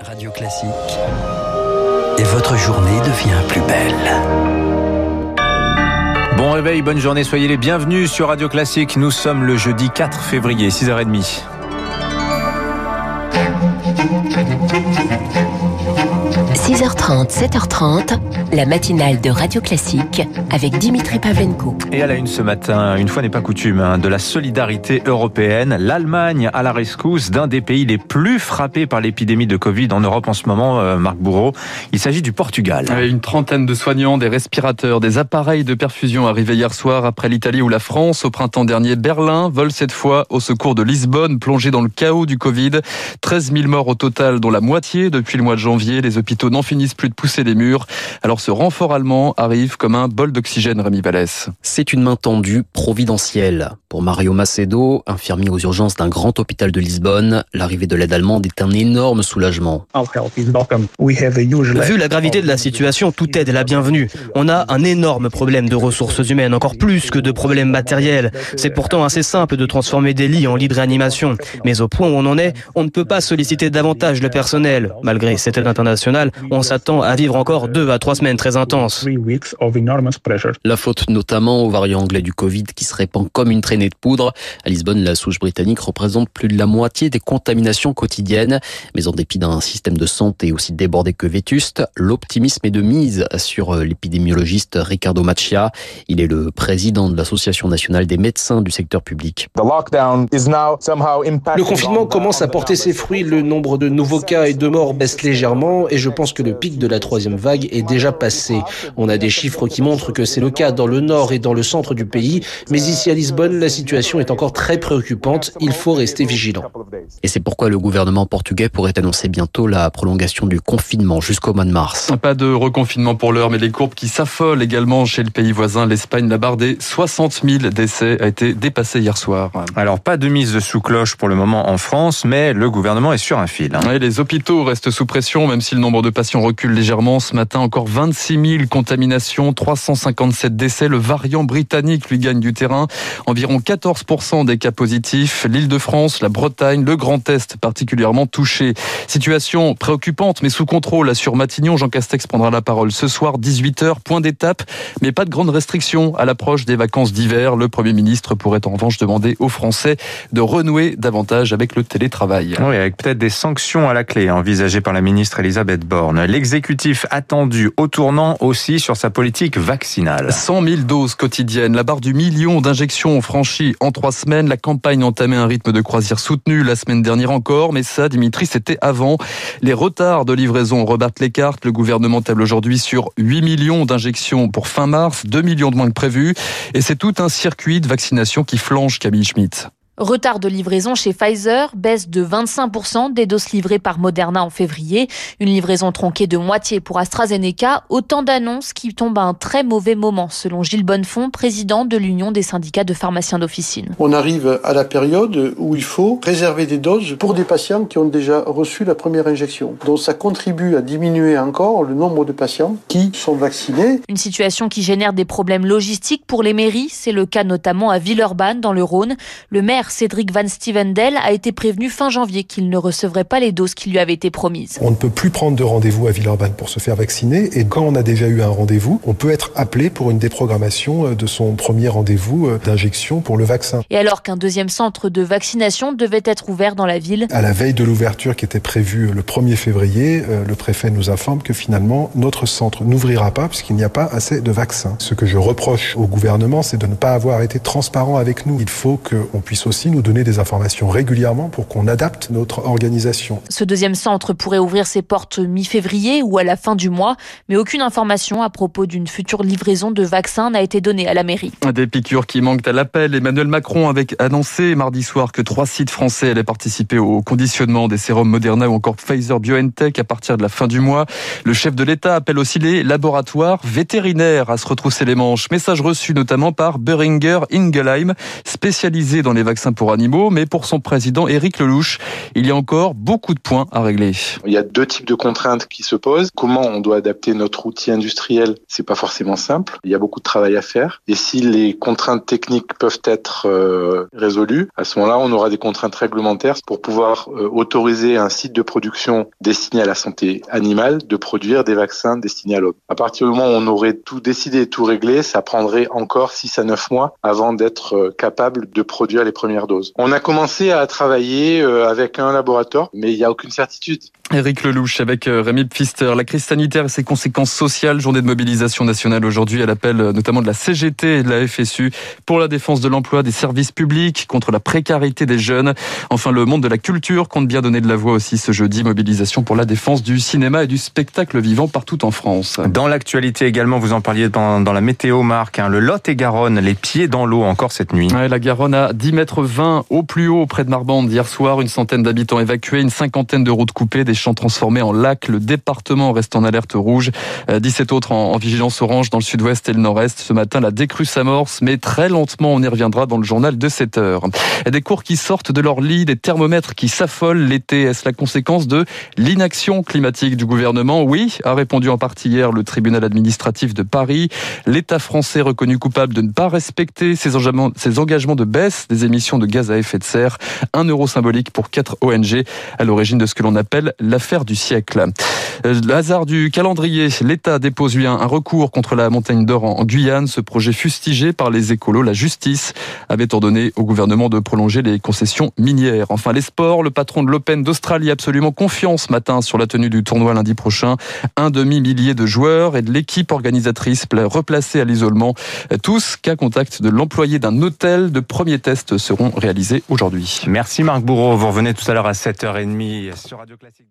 Radio Classique. Et votre journée devient plus belle. Bon réveil, bonne journée, soyez les bienvenus sur Radio Classique. Nous sommes le jeudi 4 février, 6h30. 6h30, 7h30, la matinale de Radio Classique avec Dimitri Pavlenko. Et à la une ce matin, une fois n'est pas coutume, hein, de la solidarité européenne. L'Allemagne à la rescousse d'un des pays les plus frappés par l'épidémie de Covid en Europe en ce moment, euh, Marc Bourreau. Il s'agit du Portugal. Une trentaine de soignants, des respirateurs, des appareils de perfusion arrivés hier soir après l'Italie ou la France. Au printemps dernier, Berlin vole cette fois au secours de Lisbonne, plongée dans le chaos du Covid. 13 000 morts au total, dont la moitié depuis le mois de janvier. Les hôpitaux n'en finissent plus de pousser les murs. Alors ce renfort allemand arrive comme un bol d'oxygène, Rémi Vallès. C'est une main tendue providentielle. Pour Mario Macedo, infirmier aux urgences d'un grand hôpital de Lisbonne, l'arrivée de l'aide allemande est un énorme soulagement. Vu la gravité de la situation, toute aide est la bienvenue. On a un énorme problème de ressources humaines, encore plus que de problèmes matériels. C'est pourtant assez simple de transformer des lits en lits de réanimation. Mais au point où on en est, on ne peut pas solliciter davantage le personnel. Malgré cette aide internationale, on s'attend à vivre encore deux à trois semaines très intenses. La faute notamment au variant anglais du Covid qui se répand comme une traînée de poudre. À Lisbonne, la souche britannique représente plus de la moitié des contaminations quotidiennes. Mais en dépit d'un système de santé aussi débordé que vétuste, l'optimisme est de mise sur l'épidémiologiste Ricardo Macchia. Il est le président de l'Association nationale des médecins du secteur public. Le confinement commence à porter ses fruits. Le nombre de nouveaux cas et de morts baisse légèrement et je pense que le pic de la troisième vague est déjà passé. On a des chiffres qui montrent que c'est le cas dans le nord et dans le centre du pays, mais ici à Lisbonne, la situation est encore très préoccupante. Il faut rester vigilant. Et c'est pourquoi le gouvernement portugais pourrait annoncer bientôt la prolongation du confinement jusqu'au mois de mars. Pas de reconfinement pour l'heure, mais les courbes qui s'affolent également chez le pays voisin, l'Espagne. La barre des 60 000 décès a été dépassée hier soir. Alors pas de mise sous cloche pour le moment en France, mais le gouvernement est sur un fil. Hein. les hôpitaux restent sous pression, même si le nombre de patients recule légèrement. Ce matin, encore 26 000 contaminations, 357 décès. Le variant britannique lui gagne du terrain. Environ 14% des cas positifs. L'Île-de-France, la Bretagne, le Grand Est particulièrement touchés. Situation préoccupante, mais sous contrôle. Sur Matignon, Jean Castex prendra la parole ce soir, 18h, point d'étape, mais pas de grandes restrictions à l'approche des vacances d'hiver. Le Premier ministre pourrait en revanche demander aux Français de renouer davantage avec le télétravail. Oui, avec peut-être des sanctions à la clé envisagées par la ministre Elisabeth Borne. L'exécutif attendu au tournant aussi sur sa politique vaccinale. 100 000 doses quotidiennes, la barre du million d'injections franchie en trois semaines. La campagne entamait un rythme de croisière soutenu la semaine dernière encore, mais ça, Dimitri, c'était avant. Les retards de livraison rebattent les cartes. Le gouvernement table aujourd'hui sur 8 millions d'injections pour fin mars, 2 millions de moins que prévu. Et c'est tout un circuit de vaccination qui flanche, Camille Schmitt. Retard de livraison chez Pfizer, baisse de 25% des doses livrées par Moderna en février, une livraison tronquée de moitié pour AstraZeneca, autant d'annonces qui tombent à un très mauvais moment, selon Gilles Bonnefond, président de l'Union des syndicats de pharmaciens d'officine. On arrive à la période où il faut réserver des doses pour des patients qui ont déjà reçu la première injection. Donc ça contribue à diminuer encore le nombre de patients qui sont vaccinés. Une situation qui génère des problèmes logistiques pour les mairies, c'est le cas notamment à Villeurbanne dans le Rhône. Le maire Cédric Van Stevendel a été prévenu fin janvier qu'il ne recevrait pas les doses qui lui avaient été promises. On ne peut plus prendre de rendez-vous à Villeurbanne pour se faire vacciner et quand on a déjà eu un rendez-vous, on peut être appelé pour une déprogrammation euh, de son premier rendez-vous euh, d'injection pour le vaccin. Et alors qu'un deuxième centre de vaccination devait être ouvert dans la ville? À la veille de l'ouverture qui était prévue le 1er février, euh, le préfet nous informe que finalement notre centre n'ouvrira pas puisqu'il n'y a pas assez de vaccins. Ce que je reproche au gouvernement, c'est de ne pas avoir été transparent avec nous. Il faut qu'on puisse aussi nous donner des informations régulièrement pour qu'on adapte notre organisation. Ce deuxième centre pourrait ouvrir ses portes mi-février ou à la fin du mois, mais aucune information à propos d'une future livraison de vaccins n'a été donnée à la mairie. Des piqûres qui manquent à l'appel. Emmanuel Macron avait annoncé mardi soir que trois sites français allaient participer au conditionnement des sérums Moderna ou encore Pfizer BioNTech à partir de la fin du mois. Le chef de l'État appelle aussi les laboratoires vétérinaires à se retrousser les manches. Message reçu notamment par Beringer Ingelheim, spécialisé dans les vaccins pour animaux, mais pour son président Éric Lelouch, il y a encore beaucoup de points à régler. Il y a deux types de contraintes qui se posent. Comment on doit adapter notre outil industriel C'est pas forcément simple. Il y a beaucoup de travail à faire. Et si les contraintes techniques peuvent être euh, résolues, à ce moment-là, on aura des contraintes réglementaires pour pouvoir euh, autoriser un site de production destiné à la santé animale de produire des vaccins destinés à l'homme. À partir du moment où on aurait tout décidé et tout réglé, ça prendrait encore 6 à 9 mois avant d'être euh, capable de produire les On a commencé à travailler avec un laboratoire, mais il n'y a aucune certitude. Éric Lelouch avec Rémi Pfister. La crise sanitaire et ses conséquences sociales. Journée de mobilisation nationale aujourd'hui à l'appel notamment de la CGT et de la FSU pour la défense de l'emploi, des services publics, contre la précarité des jeunes. Enfin, le monde de la culture compte bien donner de la voix aussi ce jeudi. Mobilisation pour la défense du cinéma et du spectacle vivant partout en France. Dans l'actualité également, vous en parliez dans, dans la météo, Marc, hein, le Lot et Garonne, les pieds dans l'eau encore cette nuit. Ouais, la Garonne à 10 mètres 20 au plus haut près de Marbande hier soir. Une centaine d'habitants évacués, une cinquantaine de routes coupées, des champs transformés en lacs. Le département reste en alerte rouge. 17 euh, autres en, en vigilance orange dans le sud-ouest et le nord-est. Ce matin, la décrue s'amorce, mais très lentement. On y reviendra dans le journal de 7 heures. Des cours qui sortent de leur lit, des thermomètres qui s'affolent l'été. Est-ce la conséquence de l'inaction climatique du gouvernement? Oui, a répondu en partie hier le tribunal administratif de Paris. L'État français reconnu coupable de ne pas respecter ses engagements, ses engagements de baisse des émissions de gaz à effet de serre. Un euro symbolique pour quatre ONG à l'origine de ce que l'on appelle l'affaire du siècle. Euh, le hasard du calendrier, l'État dépose lui un recours contre la montagne d'or en Guyane. Ce projet fustigé par les écolos, la justice avait ordonné au gouvernement de prolonger les concessions minières. Enfin, les sports, le patron de l'Open d'Australie absolument confiant ce matin sur la tenue du tournoi lundi prochain. Un demi-millier de joueurs et de l'équipe organisatrice replacés à l'isolement. Tous cas contact de l'employé d'un hôtel. De premiers tests seront réalisés aujourd'hui. Merci Marc Bourreau. Vous revenez tout à l'heure à 7h30 sur Radio Classique.